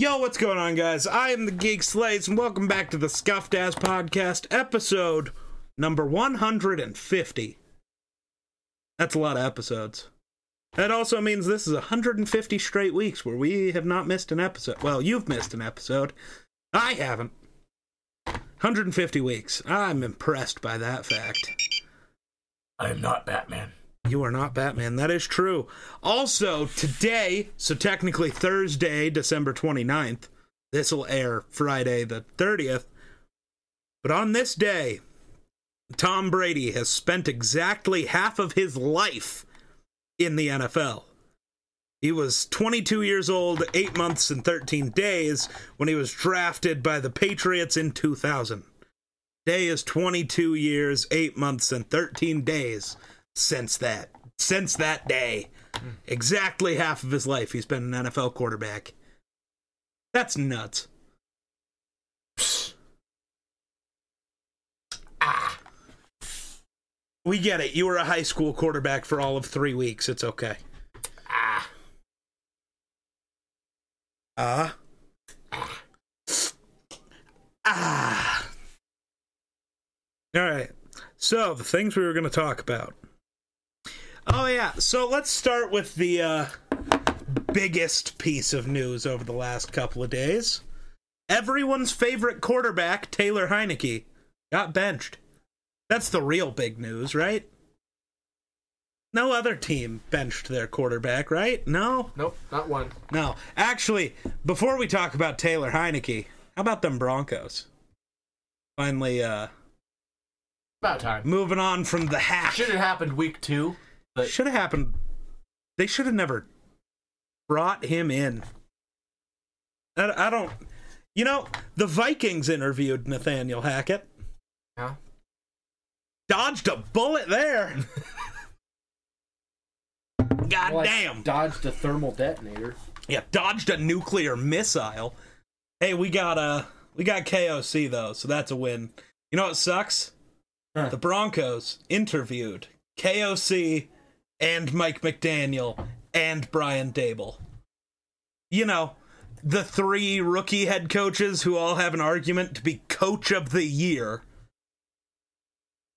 Yo, what's going on, guys? I am the Geek Slays, and welcome back to the Scuffed Ass Podcast, episode number 150. That's a lot of episodes. That also means this is 150 straight weeks where we have not missed an episode. Well, you've missed an episode. I haven't. 150 weeks. I'm impressed by that fact. I am not Batman. You are not Batman. That is true. Also, today, so technically Thursday, December 29th, this will air Friday the 30th. But on this day, Tom Brady has spent exactly half of his life in the NFL. He was 22 years old, 8 months and 13 days when he was drafted by the Patriots in 2000. Day is 22 years, 8 months and 13 days since that since that day. Exactly half of his life he's been an NFL quarterback. That's nuts. Ah. We get it. You were a high school quarterback for all of 3 weeks. It's okay. Ah. Ah. Ah. All right. So, the things we were going to talk about. Oh yeah. So let's start with the uh, biggest piece of news over the last couple of days. Everyone's favorite quarterback, Taylor Heinicke, got benched. That's the real big news, right? No other team benched their quarterback, right? No? Nope, not one. No. Actually, before we talk about Taylor Heinicke, how about them Broncos? Finally uh About time. moving on from the hack. Should have happened week two. But should have happened. They should have never brought him in. I, I don't. You know, the Vikings interviewed Nathaniel Hackett. yeah. Dodged a bullet there. God Well, I damn. Dodged a thermal detonator. Yeah, dodged a nuclear missile. Hey, we got uh we got KOC though, so that's a win. You know what sucks? Huh. The Broncos interviewed KOC and Mike McDaniel and Brian Daboll. You know, the three rookie head coaches who all have an argument to be coach of the year.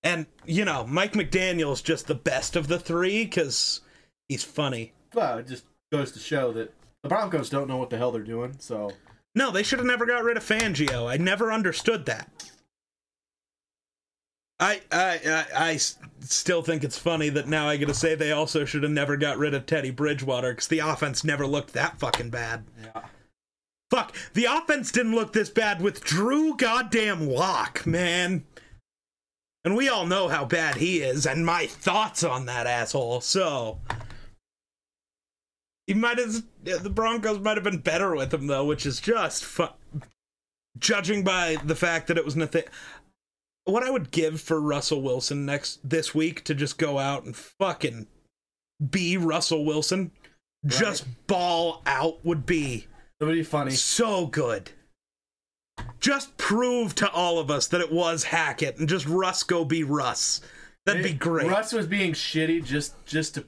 And, you know, Mike McDaniel's just the best of the three because he's funny. Well, it just goes to show that the Broncos don't know what the hell they're doing. So No, they should have never got rid of Fangio. I never understood that. I I I, I still think it's funny that now I get to say they also should have never got rid of Teddy Bridgewater because the offense never looked that fucking bad. yeah, Fuck, the offense didn't look this bad with Drew goddamn Lock, man. And we all know how bad he is, and my thoughts on that asshole. So he might have the Broncos might have been better with him though, which is just fu- judging by the fact that it was Nathan. What I would give for Russell Wilson next this week to just go out and fucking be Russell Wilson, just ball out would be that would be funny. so good. Just prove to all of us that it was Hackett and just Russ go be Russ. That'd be great. Russ was being shitty just just to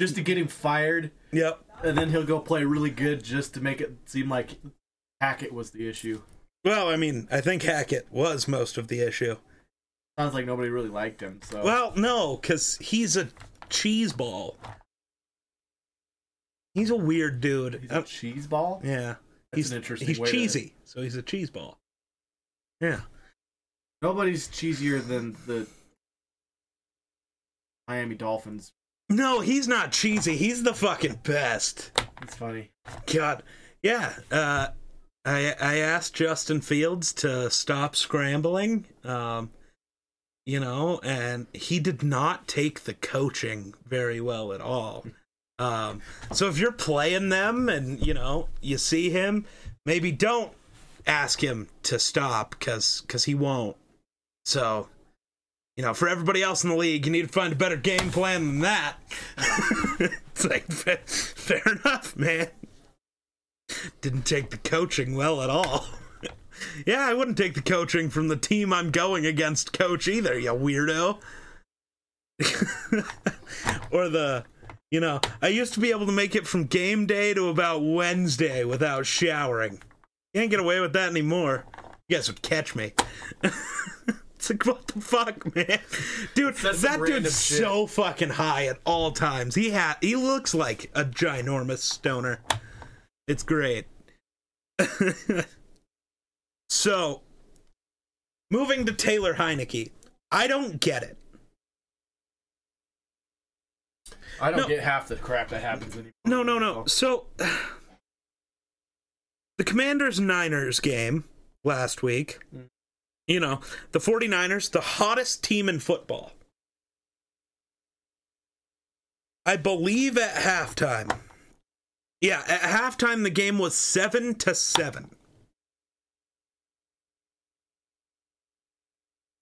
just to get him fired, Yep. and then he'll go play really good just to make it seem like Hackett was the issue. Well, I mean, I think Hackett was most of the issue. Sounds like nobody really liked him. So Well, no, because he's a cheese ball. He's a weird dude. he's a cheese ball. yeah. That's he's an interesting He's way to- cheesy, so he's a cheese ball. Yeah. Nobody's cheesier than the Miami Dolphins. No, he's not cheesy. He's the fucking best. It's funny. God, yeah. Uh, I I asked Justin Fields to stop scrambling, um, you know, and he did not take the coaching very well at all. Um, so if you're playing them and you know you see him, maybe don't ask him to stop because because he won't. So. You know, for everybody else in the league, you need to find a better game plan than that. it's like, fair, fair enough, man didn't take the coaching well at all. yeah, I wouldn't take the coaching from the team I'm going against coach either, you weirdo. or the You know, I used to be able to make it from game day to about Wednesday without showering. Can't get away with that anymore. You guys would catch me. it's like, what the fuck, man? Dude, That's that dude's shit. so fucking high at all times. He ha- he looks like a ginormous stoner. It's great. so, moving to Taylor Heinicke. I don't get it. I don't No. get half the crap that happens anymore. No, no, no. So, the Commanders Niners game last week, mm. you know, the 49ers, the hottest team in football. I believe at halftime. Yeah, at halftime the game was 7 to 7.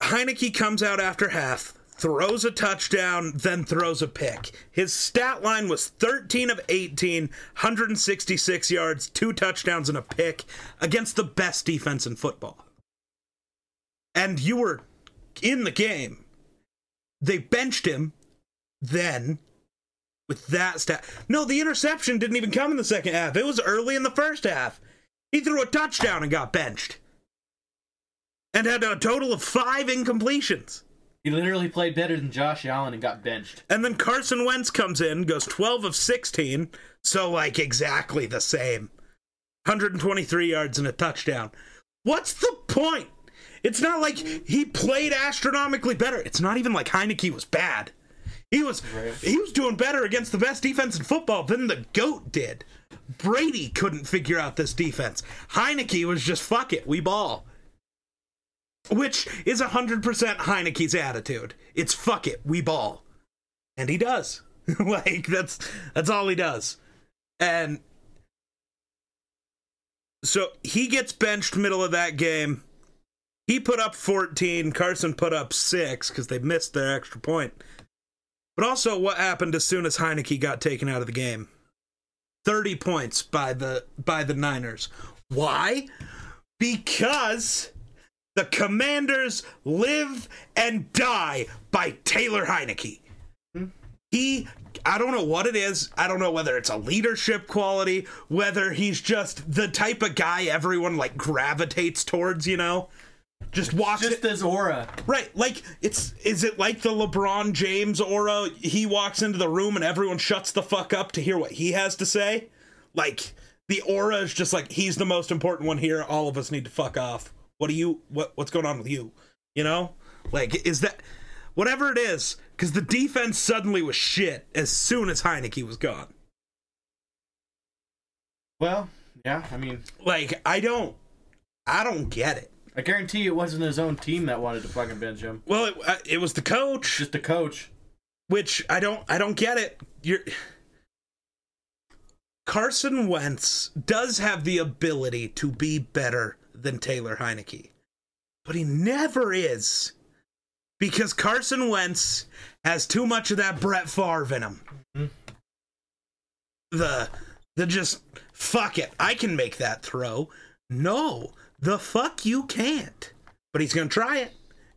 Heinicke comes out after half, throws a touchdown, then throws a pick. His stat line was 13 of 18, 166 yards, two touchdowns, and a pick against the best defense in football. And you were in the game. They benched him then with that stat. No, the interception didn't even come in the second half. It was early in the first half. He threw a touchdown and got benched. And had a total of five incompletions. He literally played better than Josh Allen and got benched. And then Carson Wentz comes in, goes 12 of 16, so like exactly the same. 123 yards and a touchdown. What's the point? It's not like he played astronomically better. It's not even like Heinicke was bad. He was Right. he was doing better against the best defense in football than the GOAT did. Brady couldn't figure out this defense. Heinicke was just fuck it, we ball. Which is 100% Heinicke's attitude. It's fuck it, we ball. And he does. like that's that's all he does. And so he gets benched middle of that game. He put up 14, Carson put up 6 cuz they missed their extra point. But also what happened as soon as Heinicke got taken out of the game? 30 points by the by the Niners. Why? Because the Commanders live and die by Taylor Heinicke. Hmm? He, I don't know what it is. I don't know whether it's a leadership quality, whether he's just the type of guy everyone like gravitates towards, you know? Just walks Just this aura. Right, like it's is it like the LeBron James aura? He walks into the room and everyone shuts the fuck up to hear what he has to say. Like the aura is just like he's the most important one here. All of us need to fuck off. What do you what what's going on with you? You know? Like is that whatever it is cuz the defense suddenly was shit as soon as Heinicke was gone. Well, yeah, I mean, Like I don't I don't get it. I guarantee it wasn't his own team that wanted to fucking bench him. Well, it, uh, it was the coach. Just the coach. which I don't I don't get it. You're Carson Wentz does have the ability to be better than Taylor Heinicke. But he never is. Because Carson Wentz has too much of that Brett Favre in him. Mhm. The the just fuck it. I can make that throw. No, the fuck you can't. But he's gonna try it.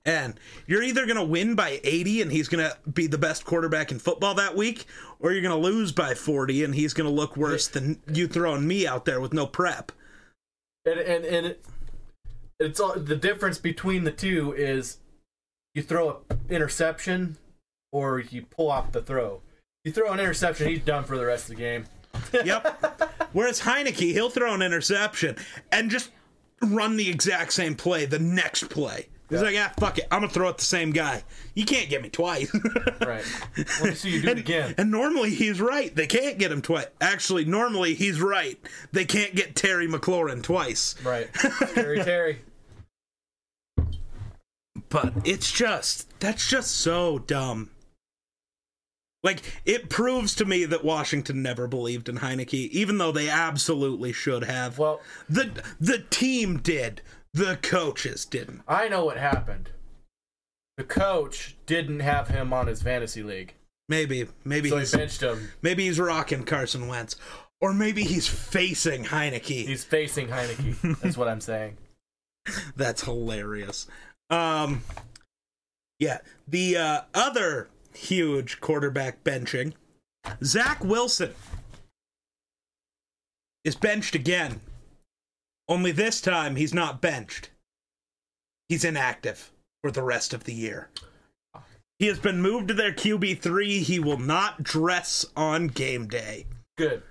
And you're either going to win by 80 and he's going to be the best quarterback in football that week, or you're going to lose by 40 and he's going to look worse than you throwing me out there with no prep. And and, and it, it's all the difference between the two is you throw an interception or you pull off the throw. You throw an interception, he's done for the rest of the game. Yep. Whereas Heinicke, he'll throw an interception and just run the exact same play the next play. He's like, ah, fuck it. I'm going to throw at the same guy. You can't get me twice. Right. Let me see you do it again. and normally he's right. They can't get him twice. Actually, normally he's right. They can't get Terry McLaurin twice. Right. Terry Terry. but it's just that's just so dumb. Like it proves to me that Washington never believed in Heinicke, even though they absolutely should have. Well, the the team did, the coaches didn't. I know what happened. The coach didn't have him on his fantasy league. Maybe, maybe So he he's benched him. maybe he's rocking Carson Wentz, or maybe he's facing Heinicke. He's facing Heinicke. That's what I'm saying. That's hilarious. Um, yeah, the uh, other huge quarterback benching Zach Wilson is benched again. Only this time he's not benched. He's inactive for the rest of the year. He has been moved to their QB3. He will not dress on game day. Good.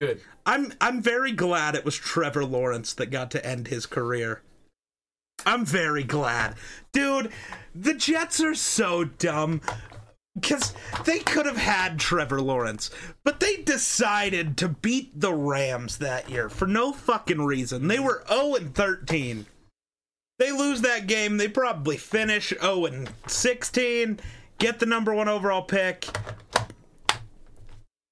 Good. I'm I'm very glad it was Trevor Lawrence that got to end his career. I'm very glad. Dude, the Jets are so dumb cuz they could have had Trevor Lawrence, but they decided to beat the Rams that year for no fucking reason. They were 0 and 13. They lose that game, they probably finish 0 and 16, get the number 1 overall pick.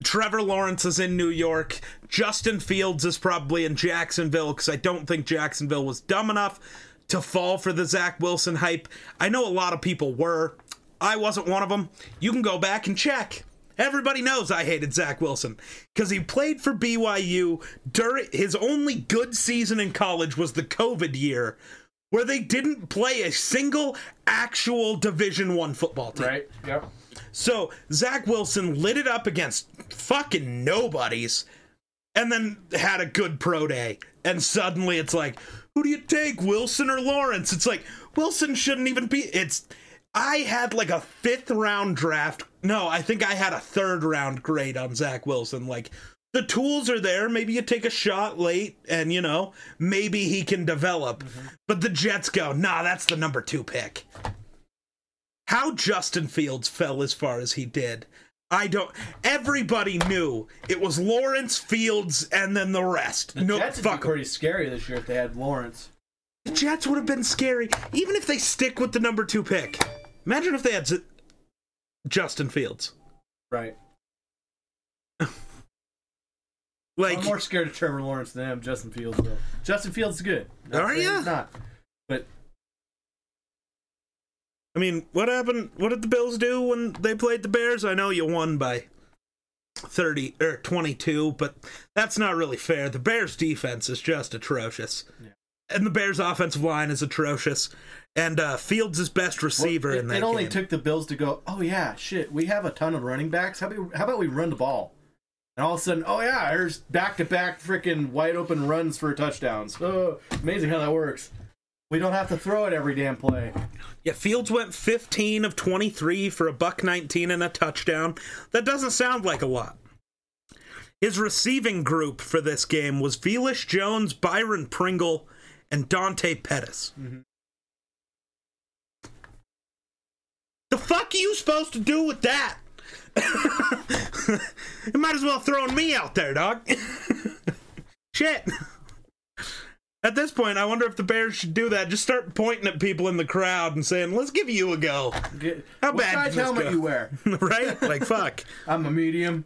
Trevor Lawrence is in New York. Justin Fields is probably in Jacksonville because I don't think Jacksonville was dumb enough to fall for the Zach Wilson hype. I know a lot of people were. I wasn't one of them. You can go back and check. Everybody knows I hated Zach Wilson because he played for BYU during his only good season in college was the COVID year where they didn't play a single actual Division One football team. Right? Yep. So Zach Wilson lit it up against fucking nobodies and then had a good pro day. And suddenly it's like, who do you take, Wilson or Lawrence? It's like, Wilson shouldn't even be. It's. I had like a fifth round draft. No, I think I had a third round grade on Zach Wilson. Like, the tools are there. Maybe you take a shot late and, you know, maybe he can develop. Mm-hmm. But the Jets go, nah, that's the number two pick how Justin Fields fell as far as he did. I don't. Everybody knew it was Lawrence Fields and then the rest. The no, Jets would be pretty scary this year if they had Lawrence. The Jets would have been scary, even if they stick with the number two pick. Imagine if they had Z- Justin Fields. Right. Like, I'm more scared of Trevor Lawrence than I am Justin Fields, though. Justin Fields is good. Not Are ya? Not. But I mean, what happened? What did the Bills do when they played the Bears? I know you won by 30 or 22, but that's not really fair. The Bears defense is just atrocious. Yeah. And the Bears offensive line is atrocious. And uh, Fields is best receiver it, in that game. it only game. took the Bills to go, oh, yeah, shit, we have a ton of running backs. How about, how about we run the ball? And all of a sudden, oh, yeah, there's back to back freaking wide open runs for touchdowns. Oh, amazing how that works. We don't have to throw it every damn play. yeah, Fields went 15 of 23 for a buck 19 and a touchdown. That doesn't sound like a lot. His receiving group for this game was Velus Jones, Byron Pringle, and Dante Pettis. Mm-hmm. The fuck are you supposed to do with that? you might as well throwing me out there, dog. Shit. At this point, I wonder if the Bears should do that. Just start pointing at people in the crowd and saying, "Let's give you a go." How what bad size can helmet go? you wear? right? Like fuck. I'm a medium.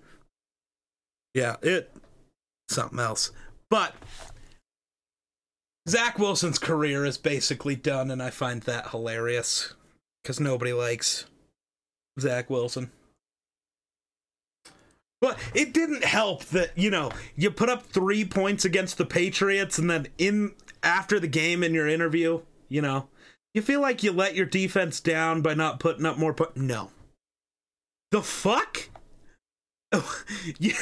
Yeah, it something else. But Zach Wilson's career is basically done, and I find that hilarious because nobody likes Zach Wilson. But it didn't help that you know you put up three points against the Patriots, and then in after the game in your interview, you know, you feel like you let your defense down by not putting up more. Put no, the fuck. Oh, you,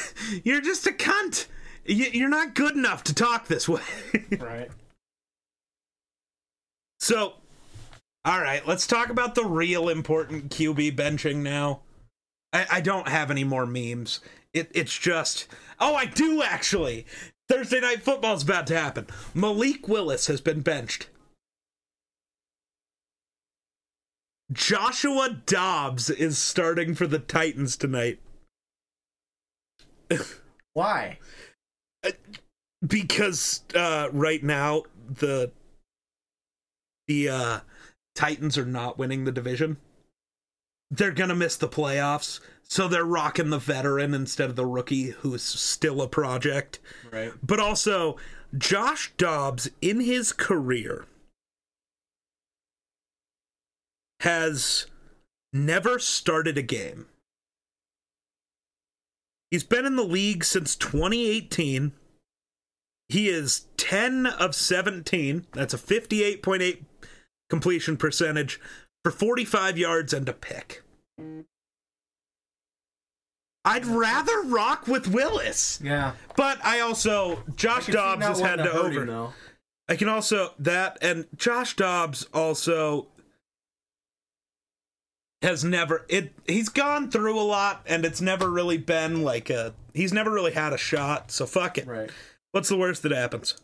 you're just a cunt. You, you're not good enough to talk this way. Right. so, all right, let's talk about the real important QB benching now. I, I don't have any more memes. It, it's just, oh, I do actually. Thursday night football's about to happen. Malik Willis has been benched. Joshua Dobbs is starting for the Titans tonight. Why? because uh right now the the uh Titans are not winning the division. They're going to miss the playoffs, so they're rocking the veteran instead of the rookie who's still a project. Right. But also Josh Dobbs in his career has never started a game. He's been in the league since 2018. He is 10 of 17. That's a 58.8 completion percentage for 45 yards and a pick. I'd rather rock with Willis. Yeah. But I also Josh I Dobbs has had to him, over. though. I can also that and Josh Dobbs also has never it he's gone through a lot and it's never really been like a he's never really had a shot so fuck it Right. what's the worst that happens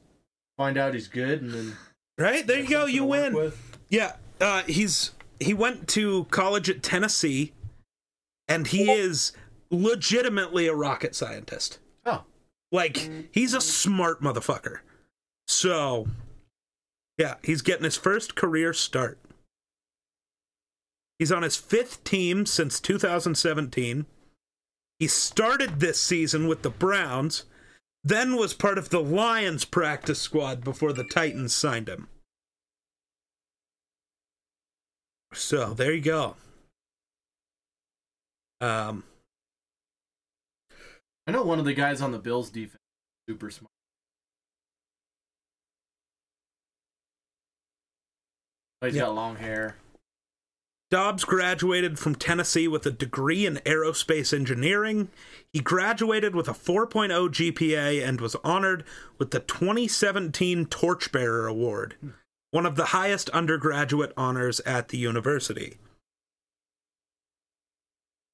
Find out he's good and then right there you go you win yeah uh he's he went to college at Tennessee and he is legitimately a rocket scientist Oh. Like he's a smart motherfucker. So yeah, he's getting his first career start. He's on his fifth team since 2017. He started this season with the Browns, then was part of the Lions practice squad before the Titans signed him. So there you go. Um, I know one of the guys on the Bills defense is super smart. He's Yeah. got long hair. Dobbs graduated from Tennessee with a degree in aerospace engineering. He graduated with a 4.0 GPA and was honored with the 2017 Torchbearer Award, one of the highest undergraduate honors at the university.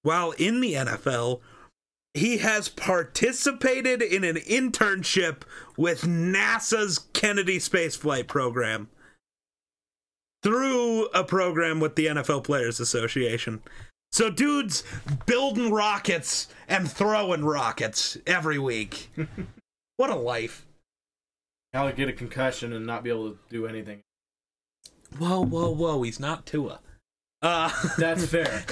While in the NFL, he has participated in an internship with NASA's Kennedy Space Flight Program through a program with the NFL Players Association. So, dudes building rockets and throwing rockets every week. what a life. To get a concussion and not be able to do anything. Whoa, whoa, whoa. He's not Tua. Uh, That's fair.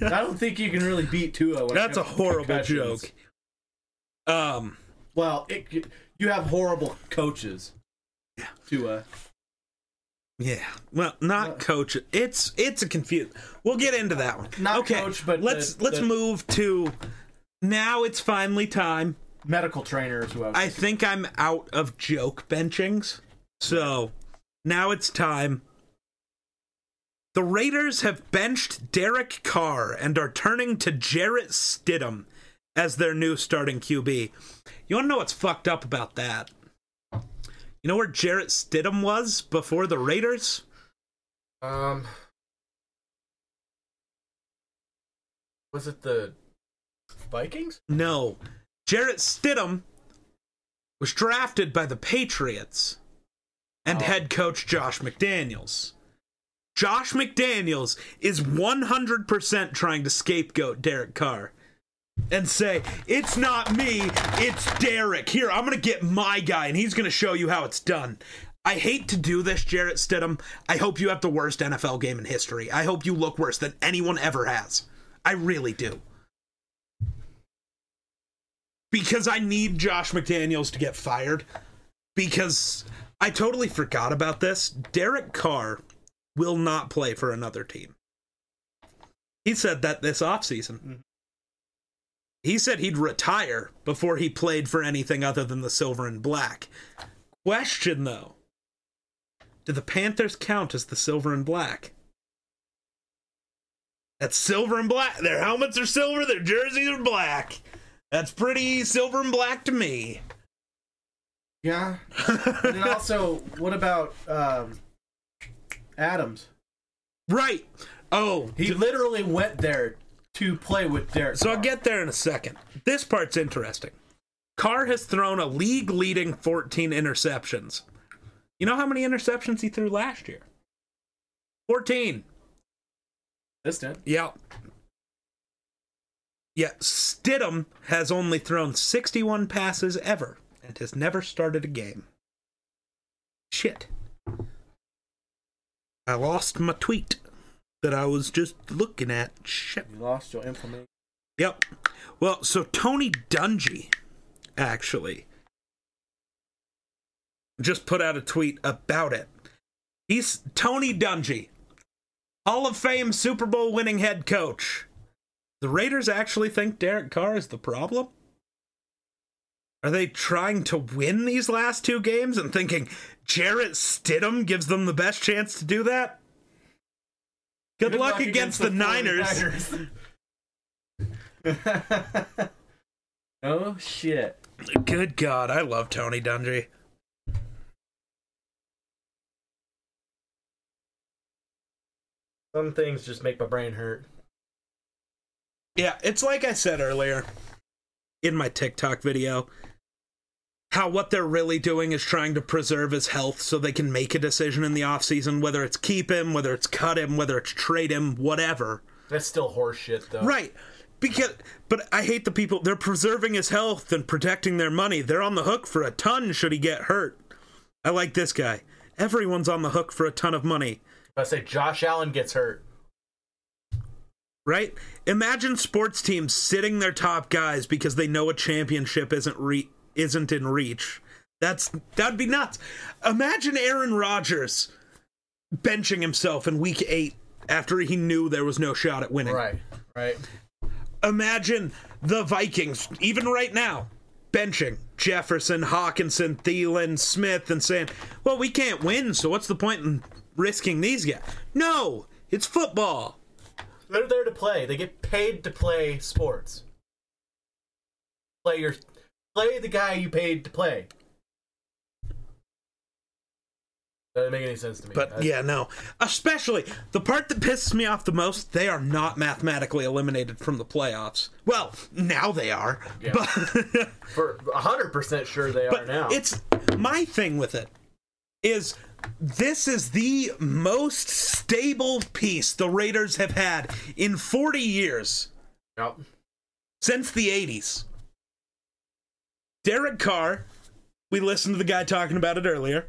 I don't think you can really beat Tua. That's a horrible joke. Um, Well, it, you have horrible coaches. Yeah. Tua. yeah. Well, not Well- coach. It's it's a confuse. We'll get into that one. Not okay, coach, but let's the- let's the- move to now. It's finally time. Medical trainers who have I think I'm out of joke benchings. So now it's time. The Raiders have benched Derek Carr and are turning to Jarrett Stidham as their new starting QB. You want to know what's fucked up about that? You know where Jarrett Stidham was before the Raiders? Um, was it the Vikings? No. Jarrett Stidham was drafted by the Patriots and Oh. head coach Josh McDaniels. Josh McDaniels is 100% trying to scapegoat Derek Carr and say, It's not me, it's Derek. Here, I'm going to get my guy and he's going to show you how it's done. I hate to do this, Jarrett Stidham. I hope you have the worst NFL game in history. I hope you look worse than anyone ever has. I really do because I need Josh McDaniels to get fired. Because I totally forgot about this. Derek Carr will not play for another team. He said that this offseason. Hmm. He said he'd retire before he played for anything other than the silver and black. Question though Do the Panthers count as the silver and black? That's silver and black. Their helmets are silver, their jerseys are black. That's pretty silver and black to me. Yeah. and then also, what about um, Adams? right. Oh, He literally went there to play with Derek. so I'll get there in a second. This part's interesting. Carr has thrown a league leading 14 interceptions. You know how many interceptions he threw last year? 14. distant. Yeah. Yeah, Stidham has only thrown 61 passes ever and has never started a game. Shit. I lost my tweet that I was just looking at. Shit. You lost your information. Yep. Well, so Tony Dungy actually just put out a tweet about it. He's Tony Dungy, Hall of Fame Super Bowl winning head coach. The Raiders actually think Derek Carr is the problem? Are they trying to win these last two games and thinking Jarrett Stidham gives them the best chance to do that? Good, luck, against, the, Niners. oh shit. Good God, I love Tony Dungy. Some things just make my brain hurt. Yeah, it's like I said earlier in my TikTok video. How what they're really doing is trying to preserve his health so they can make a decision in the offseason, whether it's keep him, whether it's cut him, whether it's trade him, whatever. That's still horseshit, though. Right. Because but I hate the people they're preserving his health and protecting their money. They're on the hook for a ton should he get hurt. I like this guy. Everyone's on the hook for a ton of money. I say Josh Allen gets hurt. Right? Imagine sports teams sitting their top guys because they know a championship isn't re- isn't in reach. That's that'd be nuts. Imagine Aaron Rodgers benching himself in week 8 after he knew there was no shot at winning. Right. Right. Imagine the Vikings even right now benching Jefferson, Hockenson, Thielen, Smith and saying, "Well, we can't win, so what's the point in risking these guys?" No, it's football. They're there to play. They get paid to play sports. Play your play the guy you paid to play. That doesn't make any sense to me. But That's- yeah, no. Especially the part that pisses me off the most, they are not mathematically eliminated from the playoffs. Well, now they are. Yeah. But for hundred percent sure they are but now. it's my thing with it is this is the most stable piece the Raiders have had in 40 years Yep. since the 80s. Derek Carr, we listened to the guy talking about it earlier,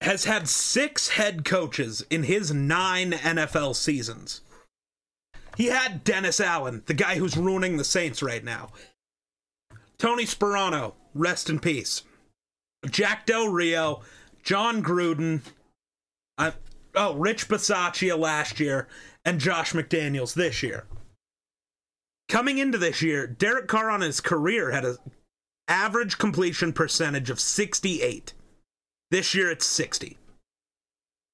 has had six head coaches in his nine NFL seasons. He had Dennis Allen, the guy who's ruining the Saints right now. Tony Sparano, rest in peace. Jack Del Rio, Jon Gruden, uh, oh, Rich Bisaccia last year, and Josh McDaniels this year. Coming into this year, Derek Carr on his career had an average completion percentage of 68. This year it's 60.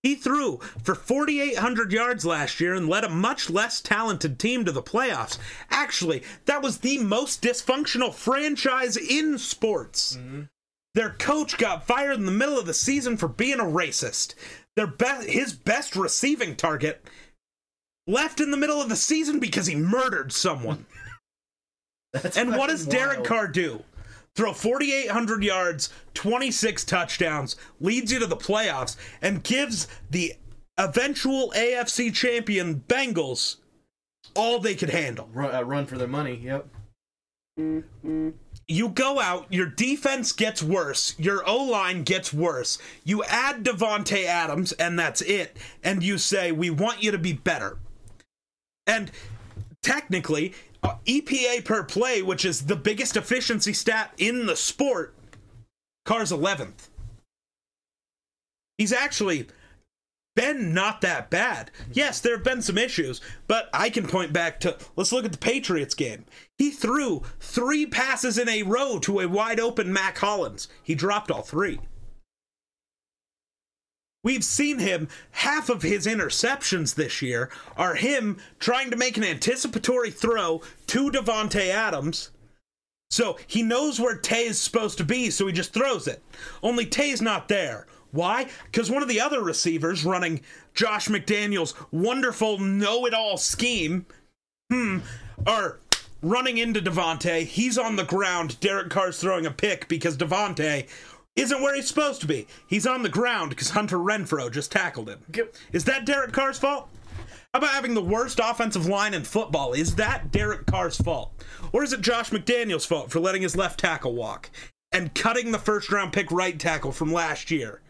He threw for 4,800 yards last year and led a much less talented team to the playoffs. Actually, that was the most dysfunctional franchise in sports. Their coach got fired in the middle of the season for being a racist. Their be- his best receiving target left in the middle of the season because he murdered someone. That's and what does Derek wild. Carr do? Throw 4,800 yards, 26 touchdowns, leads you to the playoffs, and gives the eventual AFC champion Bengals all they could handle. run, uh, run for their money? Yep. You go out, your defense gets worse, your O line gets worse. You add Davante Adams, and that's it. And you say, We want you to be better. And technically, uh, EPA per play, which is the biggest efficiency stat in the sport, Carr's 11th. He's actually been not that bad. Yes, there have been some issues, but I can point back to let's look at the Patriots game. He threw three passes in a row to a wide open Mack Hollins. He dropped all three. We've seen him, half of his interceptions this year are him trying to make an anticipatory throw to Davante Adams. So he knows where Tay is supposed to be, so he just throws it. Only Tay's not there. Why? Because one of the other receivers running Josh McDaniels' wonderful know it all scheme, hmm, are running into Davante. He's on the ground. Derek Carr's throwing a pick because Davante isn't where he's supposed to be. He's on the ground because Hunter Renfrow just tackled him. Is that Derek Carr's fault? How about having the worst offensive line in football? Is that Derek Carr's fault? Or is it Josh McDaniels' fault for letting his left tackle walk and cutting the first round pick right tackle from last year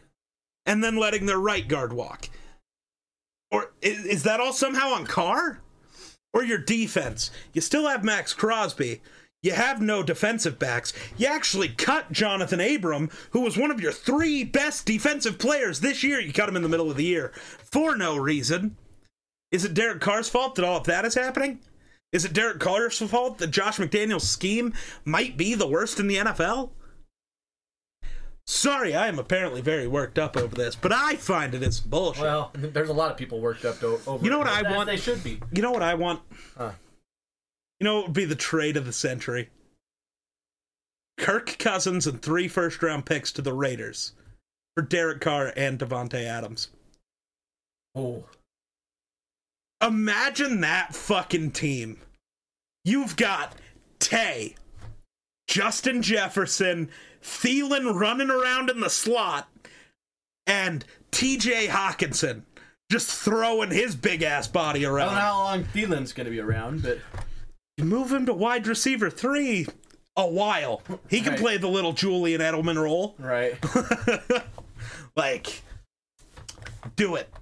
and then letting their right guard walk? Or is, is that all somehow on Carr? Or your defense? You still have Maxx Crosby. You have no defensive backs. You actually cut Johnathan Abram, who was one of your three best defensive players this year. You cut him in the middle of the year for no reason. Is it Derek Carr's fault that all of that is happening? Is it Derek Carr's fault that Josh McDaniel's scheme might be the worst in the NFL? Sorry, I am apparently very worked up over this, but I find it is bullshit. Well, there's a lot of people worked up over. You know what I want? They should be. you know what I want? Huh. You know what would be the trade of the century? Kirk Cousins and three first round picks to the Raiders for Derek Carr and Davante Adams. Oh, Imagine that fucking team. You've got Tay, Justin Jefferson, Thielen running around in the slot, and TJ Hockenson just throwing his big ass body around. I don't know how long Thielen's going to be around, but You move him to wide receiver three a while. He can Right. play the little Julian Edelman role. right. like, do it.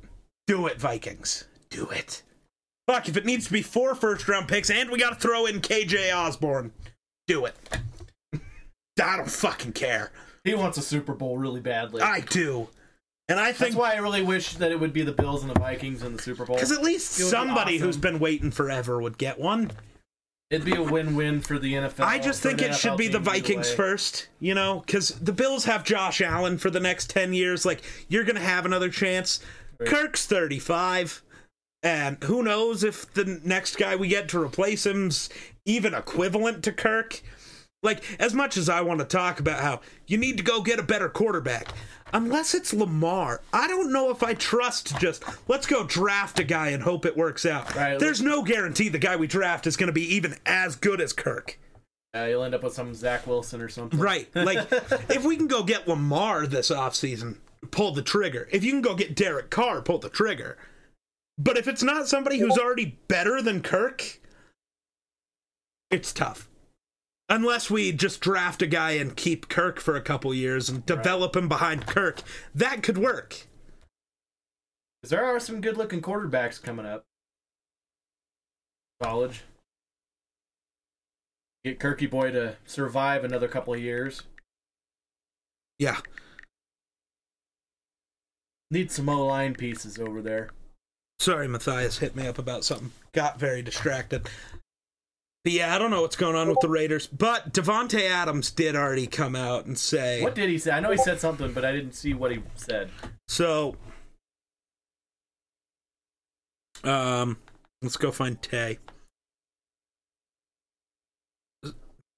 Do it, Vikings. Do it. Fuck, if it needs to be four first round picks and we got to throw in KJ Osborn, do it. I don't fucking care. He wants a Super Bowl really badly. I do. And I think That's why I really wish that it would be the Bills and the Vikings in the Super Bowl. because at least It would be somebody who's been waiting forever would get one. It'd be a win-win for the NFL. I just for think an it should NFL be the team either Vikings way. first, you know, because the Bills have Josh Allen for the next 10 years. Like, you're going to have another chance. Kirk's 35. And who knows if the next guy we get to replace him's even equivalent to Kirk. Like, as much as I want to talk about how you need to go get a better quarterback, unless it's Lamar, I don't know if I trust just let's go draft a guy and hope it works out. Right, There's no guarantee the guy we draft is going to be even as good as Kirk. Uh, you'll end up with some Zach Wilson or something. Right. Like, if we can go get Lamar this offseason, pull the trigger. If you can go get Derek Carr, pull the trigger. But if it's not somebody who's already better than Kirk, it's tough. Unless we just draft a guy and keep Kirk for a couple years and develop him behind Kirk, that could work. there are some good-looking quarterbacks coming up. College. Get Kirky Boy to survive another couple of years. Yeah. Need some O line pieces over there. Sorry, Matthias hit me up about something. Got very distracted. But yeah, I don't know what's going on with the Raiders. But Davante Adams did already come out and say What did he say? I know he said something, but I didn't see what he said. So, um, let's go find Tay.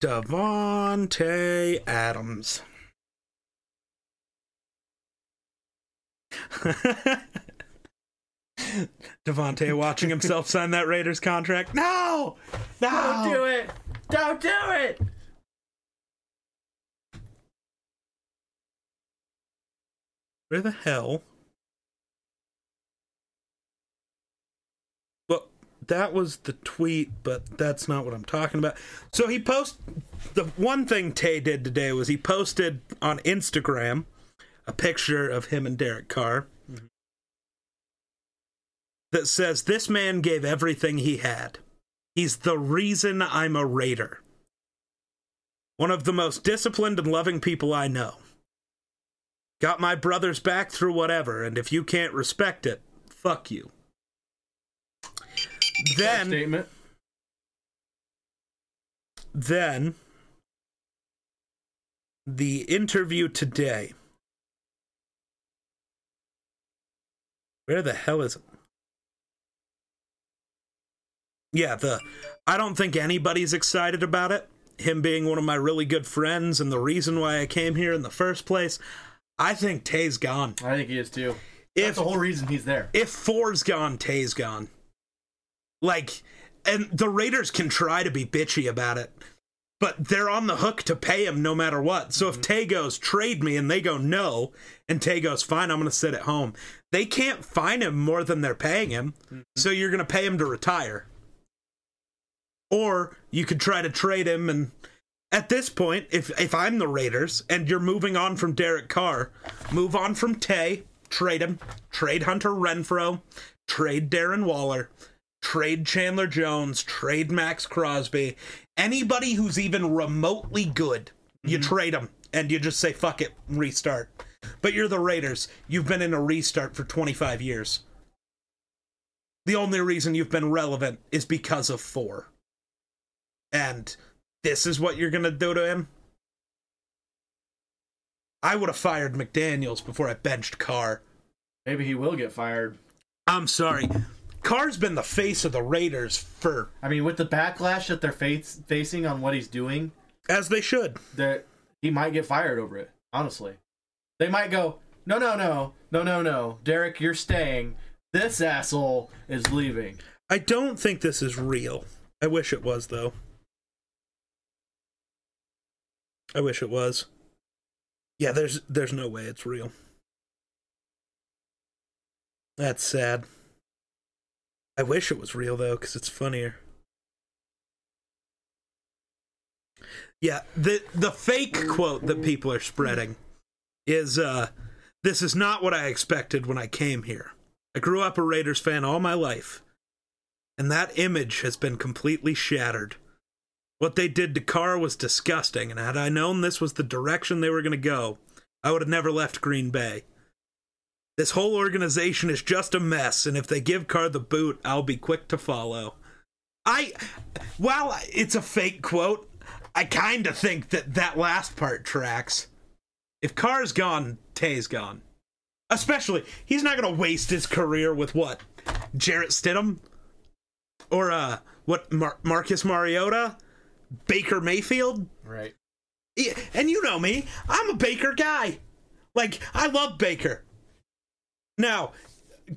Davante Adams. Davante watching himself sign that Raiders contract. No, no, Don't do it! Don't do it! Where the hell? Well, that was the tweet, but that's not what I'm talking about. So he post the one thing Tay did today was he posted on Instagram a picture of him and Derek Carr that says this man gave everything he had. He's the reason I'm a Raider. One of the most disciplined and loving people I know. Got my brother's back through whatever, and if you can't respect it, fuck you. Then, Statement. then, the interview today. Where the hell is it? Yeah, the. I don't think anybody's excited about it. Him being one of my really good friends and the reason why I came here in the first place. I think Tay's gone. I think he is too. That's If the whole reason he's there. if four's gone, Tay's gone. Like, and the Raiders can try to be bitchy about it, but they're on the hook to pay him no matter what. So if mm-hmm. Tay goes, trade me, and they go, no, and Tay goes, fine, I'm going to sit at home, they can't fine him more than they're paying him. Mm-hmm. So you're going to pay him to retire. Or you could try to trade him and. At this point, if if I'm the Raiders and you're moving on from Derek Carr, move on from Tay, trade him, trade Hunter Renfrow, trade Darren Waller, trade Chandler Jones, trade Maxx Crosby, anybody who's even remotely good, you mm-hmm. trade them and you just say fuck it, restart. But you're the Raiders. You've been in a restart for 25 years. The only reason you've been relevant is because of four. And this is what you're going to do to him? I would have fired McDaniels before I benched Carr. Maybe he will get fired. I'm sorry. Carr's been the face of the Raiders for I mean, with the backlash that they're face, facing on what he's doing, as they should. that he might get fired over it. Honestly, they might go, no, no, no, no, no, no, Derek, you're staying. This asshole is leaving. I don't think this is real. I wish it was though. I wish it was. Yeah, there's there's no way it's real. That's sad. I wish it was real though cuz it's funnier. Yeah, the the fake quote that people are spreading is uh this is not what I expected when I came here. I grew up a Raiders fan all my life and that image has been completely shattered. What they did to Carr was disgusting, and had I known this was the direction they were going to go, I would have never left Green Bay. This whole organization is just a mess, and if they give Carr the boot, I'll be quick to follow. I, while it's a fake quote, I kind of think that that last part tracks. If Carr's gone, Tay's gone. Especially, he's not going to waste his career with what? Jarrett Stidham? Or, uh, what, Mar- Marcus Mariota? Baker Mayfield? Right. Yeah, and you know me, I'm a Baker guy. Like, I love Baker. Now,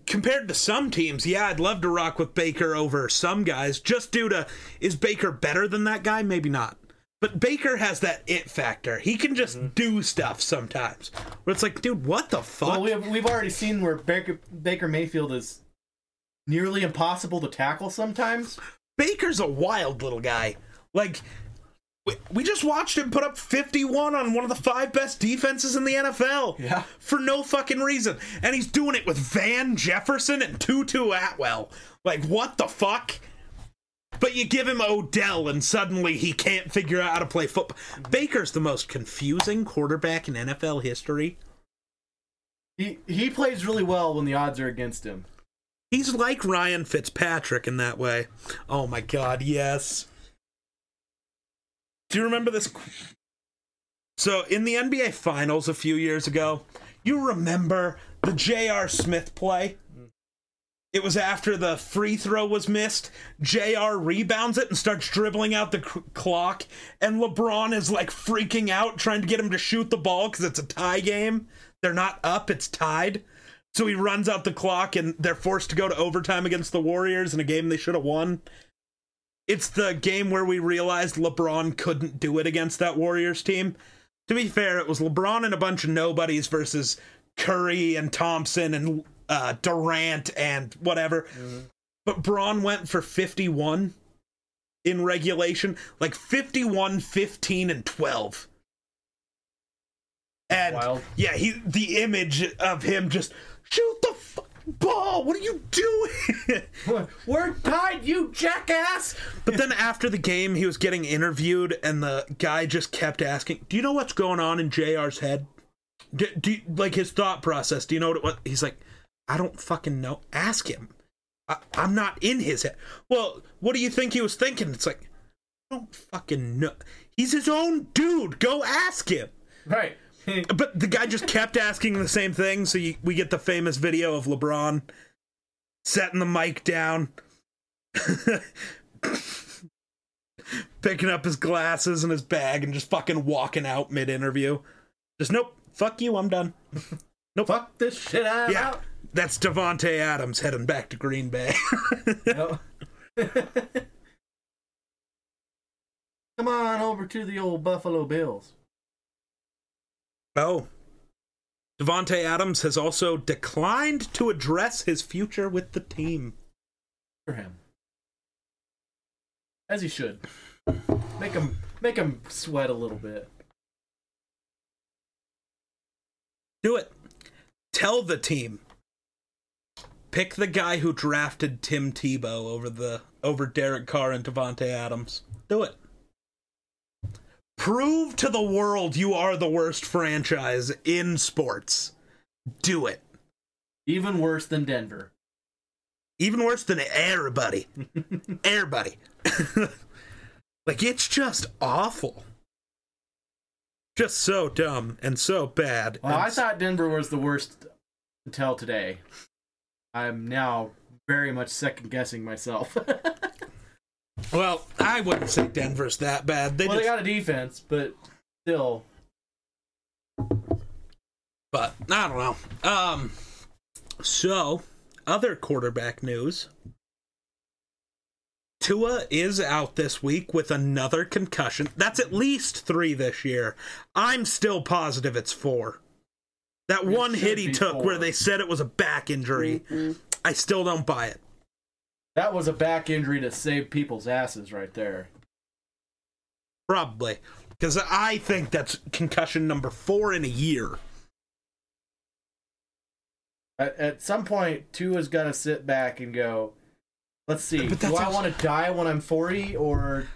compared to some teams, yeah, I'd love to rock with Baker over some guys, just due to is Baker better than that guy? Maybe not. But Baker has that it factor. He can just mm-hmm. do stuff sometimes. Where it's like, dude, what the fuck? Well, we have, we've already seen where Baker, Baker Mayfield is nearly impossible to tackle sometimes. Baker's a wild little guy. Like, we, we just watched him put up 51 on one of the five best defenses in the NFL. Yeah. For no fucking reason. And he's doing it with Van Jefferson and Tutu Atwell. Like, what the fuck? But you give him Odell and suddenly he can't figure out how to play football. Baker's the most confusing quarterback in NFL history. He he plays really well when the odds are against him. He's like Ryan Fitzpatrick in that way. Oh my god, yes. Do you remember this? So, in the NBA Finals a few years ago, you remember the J.R. Smith play? It was after the free throw was missed. JR rebounds it and starts dribbling out the clock. And LeBron is like freaking out, trying to get him to shoot the ball because it's a tie game. They're not up, it's tied. So he runs out the clock and they're forced to go to overtime against the Warriors in a game they should have won. It's the game where we realized LeBron couldn't do it against that Warriors team. To be fair, it was LeBron and a bunch of nobodies versus Curry and Thompson and uh, Durant and whatever. But Bron went for 51 in regulation, like 51, 15, and 12. And Wild. yeah, he the image of him just shoot the f- ball. What are you doing? We're tied, you jackass! But then after the game, he was getting interviewed, and the guy just kept asking, "Do you know what's going on in Jr's head? Do, do like his thought process? Do you know what, what?" He's like, "I don't fucking know. Ask him. I, I'm not in his head." Well, what do you think he was thinking? It's like, I don't fucking know. He's his own dude. Go ask him. Right. But the guy just kept asking the same thing, so you, we get the famous video of LeBron setting the mic down, picking up his glasses and his bag, and just fucking walking out mid interview. Just nope, fuck you, I'm done. Nope. Fuck this shit out. Yeah, that's Davante Adams heading back to Green Bay. Come on over to the old Buffalo Bills. Oh. Davante Adams has also declined to address his future with the team. For him. As he should. Make him make him sweat a little bit. Do it. Tell the team. Pick the guy who drafted Tim Tebow over the over Derek Carr and Davante Adams. Do it. Prove to the world you are the worst franchise in sports. Do it. Even worse than Denver. Even worse than everybody. everybody. like it's just awful. Just so dumb and so bad. Well, and I thought Denver was the worst until today. I'm now very much second guessing myself. Well, I wouldn't say Denver's that bad. They well, just, they got a defense, but still, but I don't know. Um, so other quarterback news. Tua is out this week with another concussion. That's at least three this year. I'm still positive it's four. That It one hit he be took where they said it was a back injury. I still don't buy it. That was a back injury to save people's asses right there. Probably. Because I think that's concussion number four in a year. At, at some point, Tua's got to sit back and go, let's see, But do I want to die when I'm 40 or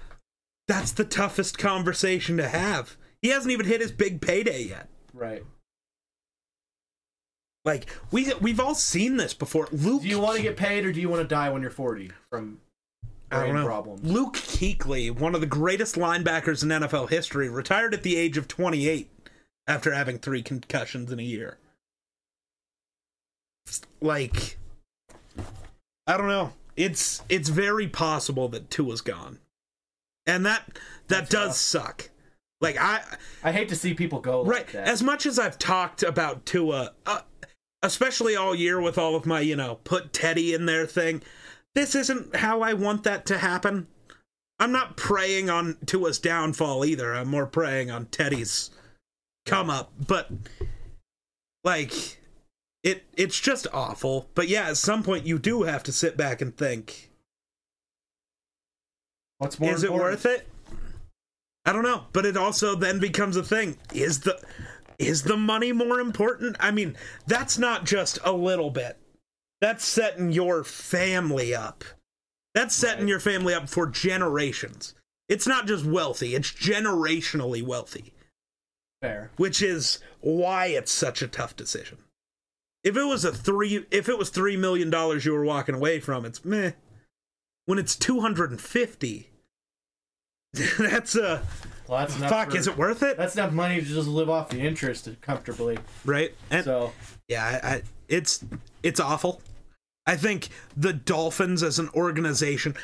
That's the toughest conversation to have. He hasn't even hit his big payday yet. right? Like we we've all seen this before. Luke Do you want to get paid or do you want to die when you're 40 from I don't brain know. problems? Luke Kuechly, one of the greatest linebackers in NFL history, retired at the age of 28 after having three concussions in a year. Like, I don't know. It's it's very possible that Tua's gone, and that that That's does rough. suck. Like I I hate to see people go like right that. as much as I've talked about Tua, uh, especially all year with all of my you know put Teddy in there thing. This isn't how I want that to happen. I'm not preying on Tua's downfall either. I'm more preying on Teddy's come up. But like it it's just awful. But yeah, at some point you do have to sit back and think, What's more is it worth it? I don't know, but it also then becomes a thing. Is the is the money more important? I mean, that's not just a little bit. That's setting your family up. That's setting Right. your family up for generations. It's not just wealthy, it's generationally wealthy, Fair. which is why it's such a tough decision. If it was a 3 if it was 3 million dollars you were walking away from, it's meh. When it's 250 that's a Well, that's enough fuck. for- Is it worth it? That's enough money to just live off the interest comfortably. right. And So yeah, I, I, it's it's awful. I think the Dolphins as an organization.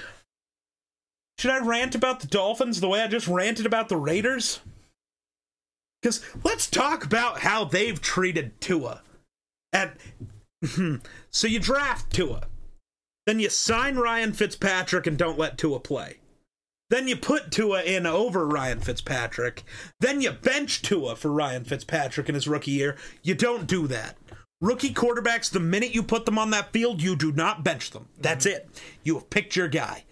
Should I rant about the Dolphins the way I just ranted about the Raiders? Because let's talk about how they've treated Tua. At hmm, so you draft Tua, then you sign Ryan Fitzpatrick and don't let Tua play. Then you put Tua in over Ryan Fitzpatrick. Then you bench Tua for Ryan Fitzpatrick in his rookie year. You don't do that. Rookie quarterbacks, the minute you put them on that field, you do not bench them. That's mm-hmm. it. You have picked your guy.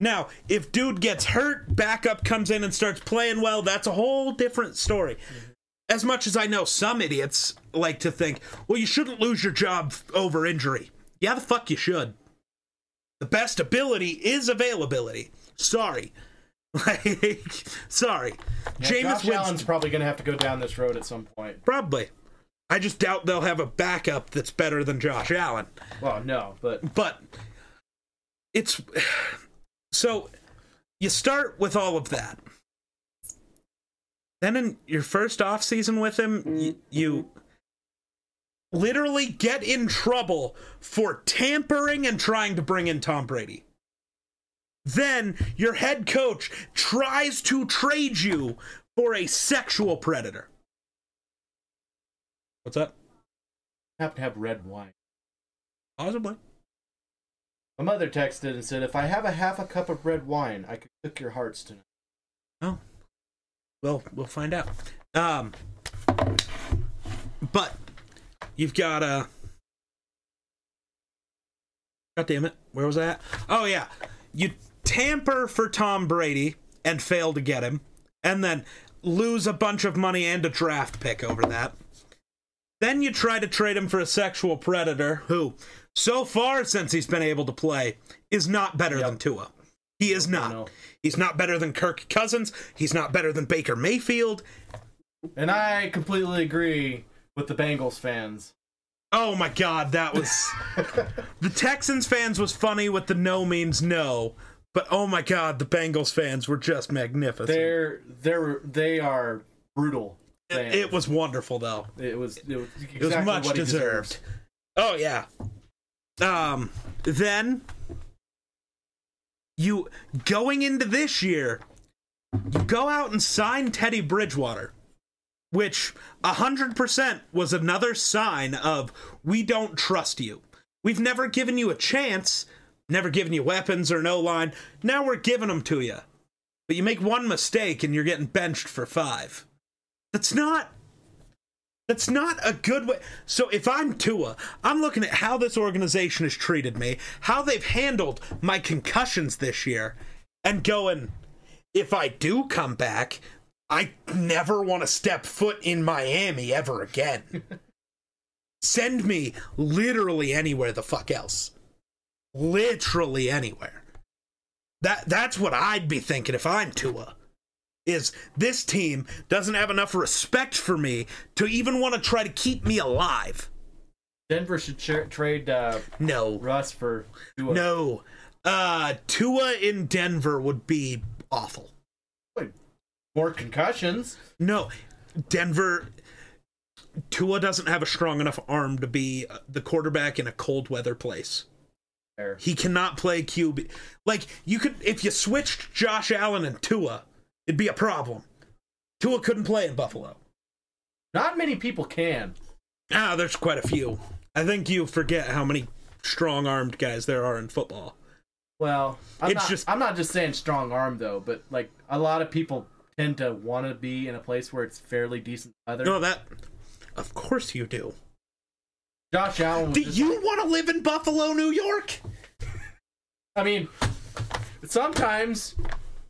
Now, if dude gets hurt, backup comes in and starts playing well, that's a whole different story. Mm-hmm. As much as I know some idiots like to think, well, you shouldn't lose your job over injury. Yeah, the fuck you should. The best ability is availability. Sorry. Like, sorry. yeah, Jameis Josh Winston. Allen's probably going to have to go down this road at some point. Probably. I just doubt they'll have a backup that's better than Josh Allen. Well, no, but But it's so you start with all of that. Then in your first off season with him, you, you literally get in trouble for tampering and trying to bring in Tom Brady. Then your head coach tries to trade you for a sexual predator. What's up? I have to have red wine. Possibly. My mother texted and said, "If I have a half a cup of red wine, I could cook your hearts tonight." Oh. Well, we'll find out. Um but you've got uh God damn it. Where was that? Oh yeah. You tamper for Tom Brady and fail to get him and then lose a bunch of money and a draft pick over that. Then you try to trade him for a sexual predator who so far since he's been able to play is not better Yep. than Tua. He is not. no. He's not better than Kirk Cousins. He's not better than Baker Mayfield. And I completely agree with the Bengals fans. Oh my god, that was the Texans fans was funny with the no means no, but oh my god, the Bengals fans were just magnificent. They're they're they are brutal. it, it was wonderful though. it was it was, exactly It was much deserved. Oh yeah. Um, then you going into this year, you go out and sign Teddy Bridgewater, which a hundred percent was another sign of we don't trust you. We've never given you a chance, never giving you weapons or no line. Now we're giving them to you, but you make one mistake and you're getting benched for five. That's not that's not a good way. So if I'm Tua, I'm looking at how this organization has treated me, how they've handled my concussions this year, and going, if I do come back, I never want to step foot in Miami ever again. Send me literally anywhere the fuck else. Literally anywhere. That that's what I'd be thinking if I'm Tua is this team doesn't have enough respect for me to even want to try to keep me alive. Denver should tra- trade uh, No. Russ for Tua. No. Uh Tua in Denver would be awful. more concussions. No. Denver Tua doesn't have a strong enough arm to be uh, the quarterback in a cold weather place. There. He cannot play QB. Like you could if you switched Josh Allen and Tua, it'd be a problem. Tua couldn't play in Buffalo. Not many people can. Ah, there's quite a few. I think you forget how many strong-armed guys there are in football. Well, I'm It's not, just- I'm not just saying strong arm though, but like a lot of people tend to want to be in a place where it's fairly decent weather. No, that. Of course you do. Josh Allen. Was Do just, you want to live in Buffalo, New York? I mean, sometimes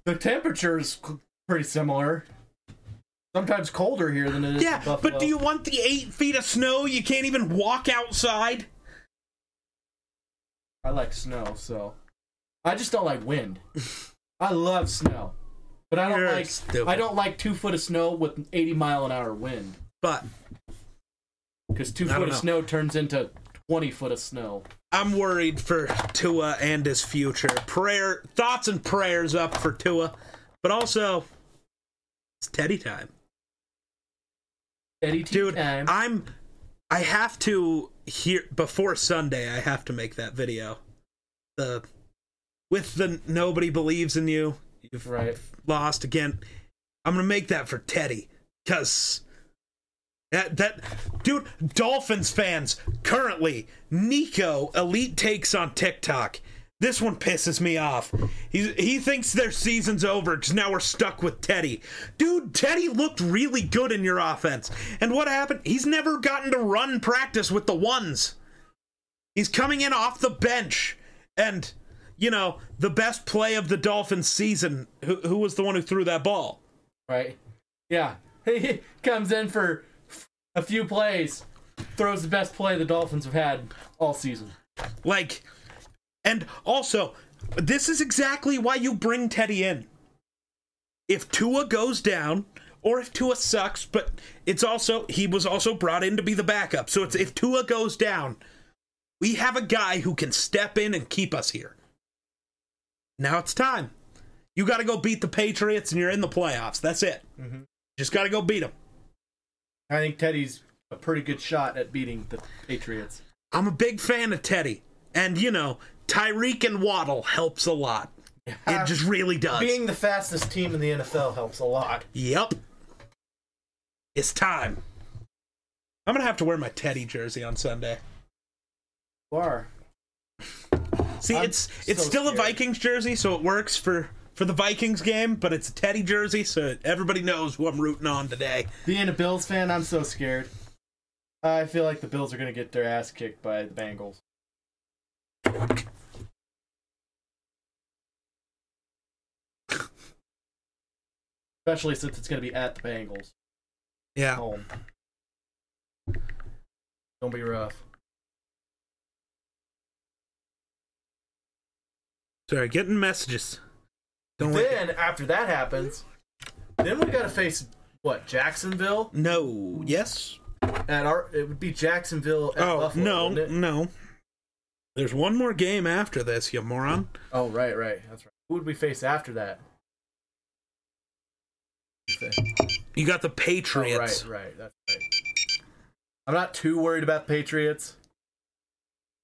the temperature is pretty similar. Sometimes colder here than it is. Yeah, but do you want the eight feet of snow? You can't even walk outside. I like snow, so I just don't like wind. I love snow, but I don't You're like. stupid. I don't like two foot of snow with 80 mile an hour wind But because two foot of know. snow turns into 20 foot of snow. I'm worried for Tua and his future. Prayer, thoughts and prayers up for Tua, but also it's Teddy time. Teddy dude time. i'm i have to hear before sunday i have to make that video the with the nobody believes in you you've Right. lost again i'm gonna make that for teddy because that that dude dolphins fans currently nico elite takes on tiktok this one pisses me off. He he thinks their season's over because now we're stuck with Teddy. Dude, Teddy looked really good in your offense. And what happened? He's never gotten to run practice with the ones. He's coming in off the bench. And, you know, the best play of the Dolphins season, who, who was the one who threw that ball? right? Yeah. He comes in for a few plays, throws the best play the Dolphins have had all season. Like, and also, this is exactly why you bring Teddy in. If Tua goes down, or if Tua sucks, but it's also, he was also brought in to be the backup. So it's if Tua goes down, we have a guy who can step in and keep us here. Now it's time. You got to go beat the Patriots and you're in the playoffs. That's it. Mhm. Just got to go beat them. I think Teddy's a pretty good shot at beating the Patriots. I'm a big fan of Teddy. And, you know, Tyreek and Waddle helps a lot. It just really does. Being the fastest team in the NFL helps a lot. Yep. It's time. I'm gonna have to wear my Teddy jersey on Sunday. Bar. See, I'm it's it's so still a. Vikings jersey, so it works for for the Vikings game, but it's a Teddy jersey, so everybody knows who I'm rooting on today. Being a Bills fan, I'm so scared. I feel like the Bills are going to get their ass kicked by the Bengals. Especially since it's going to be at the Bengals Yeah. home. Don't be rough. Sorry, getting messages. Don't. Then after that happens, then we got to face what Jacksonville No. Yes. at our. It would be Jacksonville at Oh Buffalo. no, no. There's one more game after this, you moron. Oh right, right. That's right. Who would we face after that? You got the Oh, Patriots. right, right. That's right. I'm not too worried about Patriots.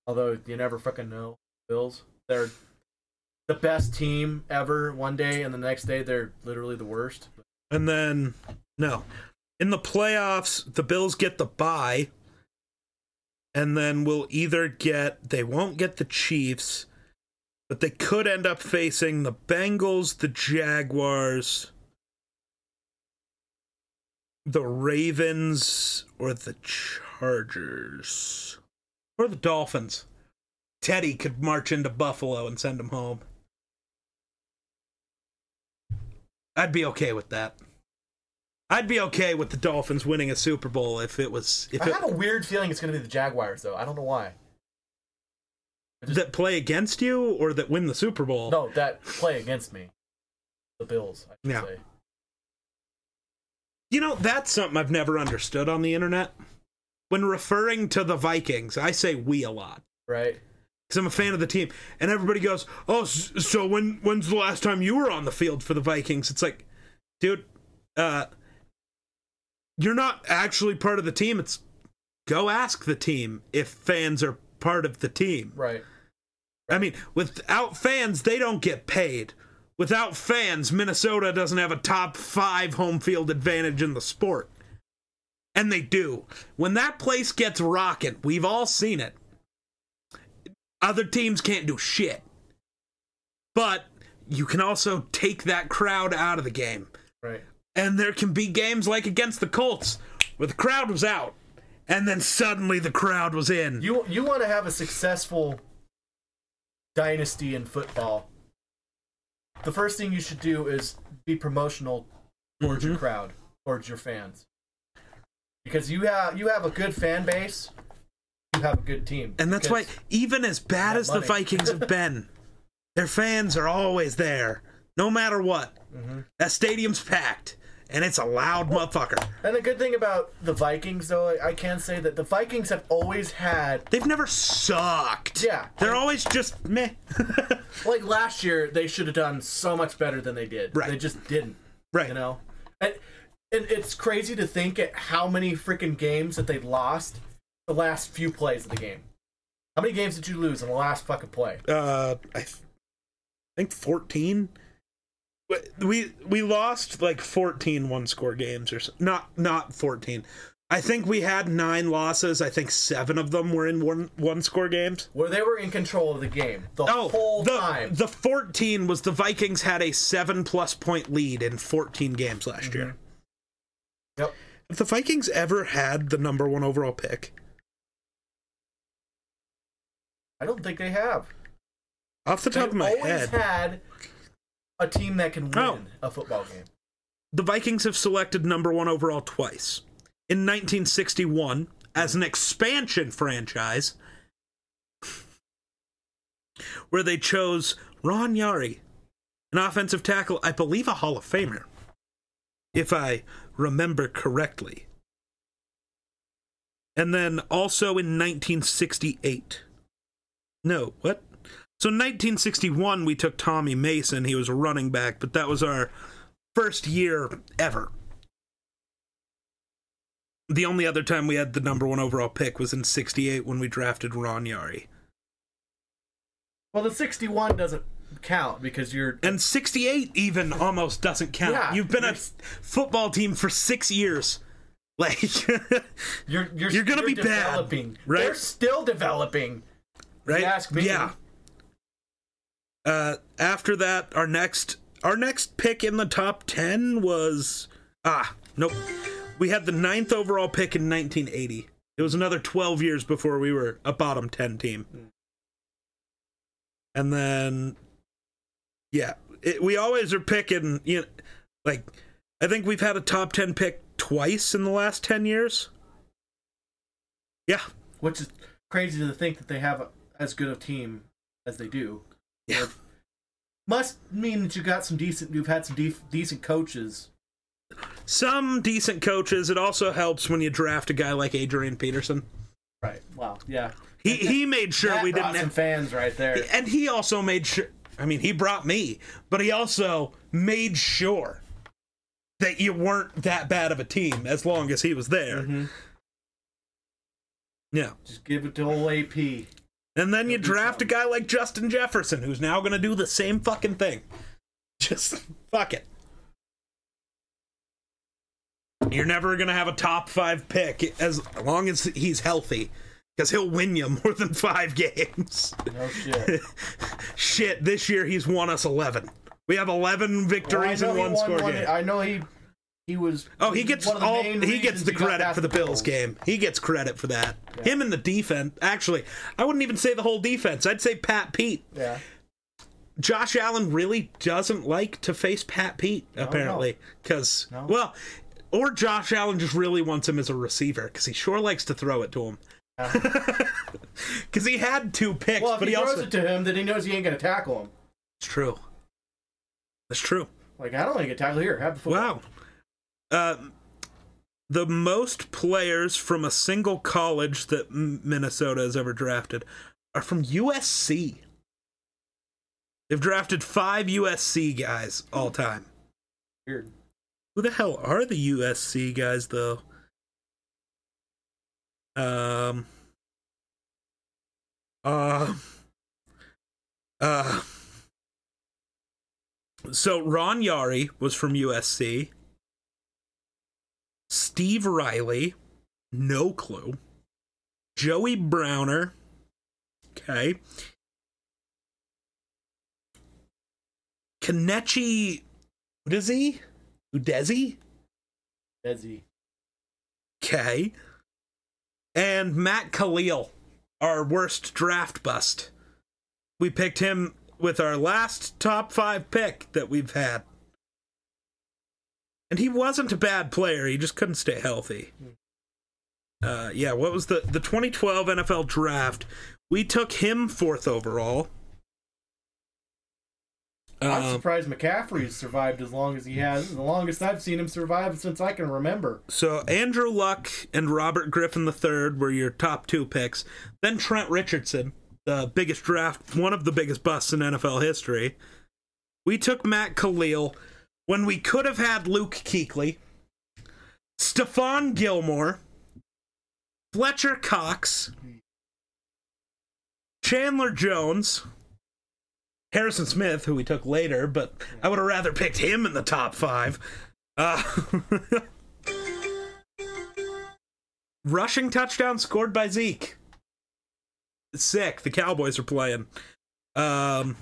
Although you never fucking know. Bills, they're the best team ever one day, and the next day they're literally the worst. And then no. In the playoffs, the Bills get the bye. And then we'll either get they won't get the Chiefs, but they could end up facing the Bengals, the Jaguars, the Ravens, or the Chargers. Or the Dolphins. Teddy could march into Buffalo and send them home. I'd be okay with that. I'd be okay with the Dolphins winning a Super Bowl if it was if I it, have a weird feeling it's going to be the Jaguars, though. I don't know why. that play against you or that win the Super Bowl. No, that play against me, the Bills. I should Yeah. say. You know, that's something I've never understood on the internet. When referring to the Vikings, I say we a lot Right. Because I'm a fan of the team, and everybody goes, "Oh, so when when's the last time you were on the field for the Vikings?" It's like, dude, uh, you're not actually part of the team. It's go ask the team if fans are part of the team. Right. I mean, without fans, they don't get paid. Without fans, Minnesota doesn't have a top five home field advantage in the sport. And they do. When that place gets rocking, we've all seen it. Other teams can't do shit. But you can also take that crowd out of the game. Right. And there can be games like against the Colts where the crowd was out. And then suddenly the crowd was in. You you want to have a successful dynasty in football. The first thing you should do is be promotional towards your Mhm. crowd, towards your fans. Because you have you have a good fan base, you have a good team. And that's why, even as bad as the. Vikings have been, their fans are always there, no matter what. Mm-hmm. That stadium's packed, and it's a loud motherfucker. And the good thing about the Vikings, though, I can say that the Vikings have always had, They've never sucked. Yeah. They're always just meh. like last year, they should have done so much better than they did. Right. They just didn't. right. You know, and, and it's crazy to think at how many freaking games that they lost the last few plays of the game. How many games did you lose in the last fucking play? Uh, I th- think 14. We we lost like 14 one score games or so. Not not 14. I think we had nine losses. I think seven of them were in one one score games. Where they were in control of the game the Oh, whole the, time. the 14 was the Vikings had a seven plus point lead in 14 games last Mm-hmm. year. Yep. Have the Vikings ever had the number one overall pick? I don't think they have. Off the top They've of my head, always head, had a team that can win Oh. a football game. the Vikings have selected number one overall twice. In 1961, as an expansion franchise, where they chose Ron Yary, an offensive tackle, I believe a Hall of Famer, if I remember correctly. And then also in 1968. No, what? So in 1961, we took Tommy Mason. He was a running back, but that was our first year ever. The only other time we had the number one overall pick was in 68 when we drafted Ron Yary. Well, the 61 doesn't count because you're. And 68 even almost doesn't count. Yeah, You've been a football team for six years. Like, You're you're, You're gonna be bad, developing. right? They're still developing. Right? ask me. Yeah. Uh, after that, our next our next pick in the top ten was ah nope. We had the ninth overall pick in 1980. It was another 12 years before we were a bottom 10 team. And then, yeah, it, we always are picking. You know, like I think we've had a top 10 pick twice in the last 10 years. Yeah, which is crazy to think that they have as good a team as they do. yeah. Must mean that you got some decent. You've had some def- decent coaches. some decent coaches. It also helps when you draft a guy like Adrian Peterson. Right. Wow. Yeah. He he made sure That we didn't some have, fans right there. and he also made sure. I mean, he brought me, but he also made sure that you weren't that bad of a team as long as he was there. Mhm. Yeah, Just give it to old AP. And then you draft a guy like Justin Jefferson, who's now going to do the same fucking thing. Just fuck it. You're never going to have a top five pick as long as he's healthy, because he'll win you more than five games. No shit. Shit, this year he's won us 11. We have 11 victories Well, I and one score one- game. I know he he was. Oh, he gets all he gets the credit for the Bills game. He gets credit for that. Him and the defense. Actually, I wouldn't even say the whole defense. I'd say Pat Pete. Yeah. Josh Allen really doesn't like to face Pat Pete apparently cuz No. well, or Josh Allen just really wants him as a receiver cuz he sure likes to throw it to him. Cuz he had two picks, Well, if but he, he, throws also it to him, then he knows he ain't gonna tackle him. It's true. That's true. Like I don't want to get tackled here. Have the football. Wow. Uh, the most players from a single college that M- Minnesota has ever drafted are from USC. They've drafted five USC guys all time. Weird. Who the hell are the USC guys, though? Um. Uh. Uh. So Ron Yary was from USC. Steve Riley, no clue. Joey Browner, okay. Kenechi, he? Udeze? Desi. Okay. And Matt Kalil, our worst draft bust. We picked him with our last top five pick that we've had. And he wasn't a bad player, he just couldn't stay healthy. Uh, yeah, what was the the 2012 NFL draft? We took him fourth overall. I'm Um, surprised McCaffrey's survived as long as he has. The longest I've seen him survive since I can remember. So Andrew Luck and Robert Griffin III were your top two picks. Then Trent Richardson, the biggest draft, one of the biggest busts in NFL history. We took Matt Kalil when we could have had Luke Kuechly, Stephon Gilmore, Fletcher Cox, Chandler Jones, Harrison Smith, who we took later, but I would have rather picked him in the top five. Uh, rushing touchdown scored by Zeke. Sick. The Cowboys are playing. Um,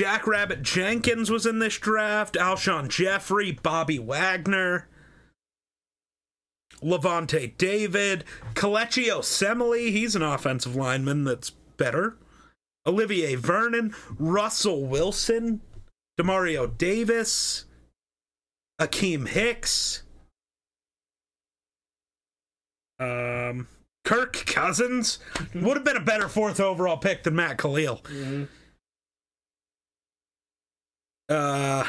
Jack Rabbit Jenkins was in this draft. Alshon Jeffery, Bobby Wagner, Lavonte David, Kelechi Osemele. He's an offensive lineman that's better. Olivier Vernon, Russell Wilson, Demario Davis, Akiem Hicks, um, Kirk Cousins would have been a better fourth overall pick than Matt Kalil. Uh,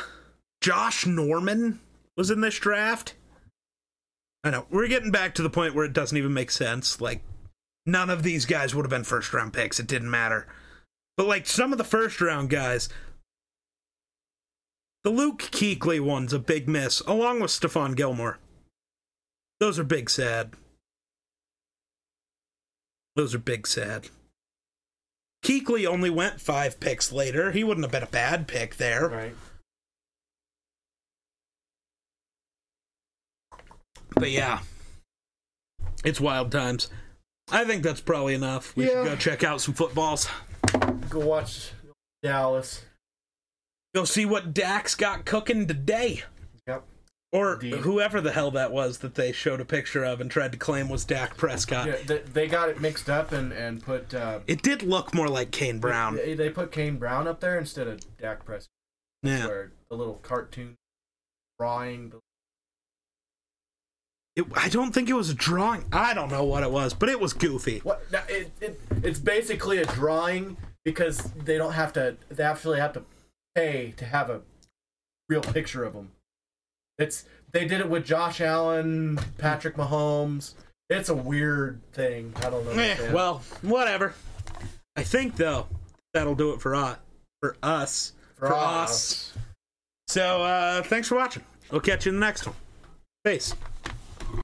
Josh Norman was in this draft. I know we're getting back to the point where it doesn't even make sense. Like none of these guys would have been first round picks. It didn't matter. But like some of the first round guys, the Luke Kuechly one's a big miss, along with Stephon Gilmore. Those are big sad. Those are big sad. Kuechly only went five picks later. He wouldn't have been a bad pick there. Right. But yeah, it's wild times. I think that's probably enough. We Yeah. should go check out some footballs. Go watch Dallas. Go see what Dak's got cooking today. Or whoever the hell that was that they showed a picture of and tried to claim was Dak Prescott. Yeah, they, they got it mixed up and and put. Uh, It did look more like Kane Brown. They, they put Kane Brown up there instead of Dak Prescott. Yeah. Where the little cartoon drawing. It, I don't think it was a drawing. I don't know what it was, but it was goofy. what? no, It, it it's basically a drawing because they don't have to. They actually have to pay to have a real picture of them. It's they did it with Josh Allen, Patrick Mahomes. It's a weird thing. I don't know. Eh, well, whatever. I think though that'll do it for us. For us. For us. So uh thanks for watching. We'll catch you in the next one. Peace.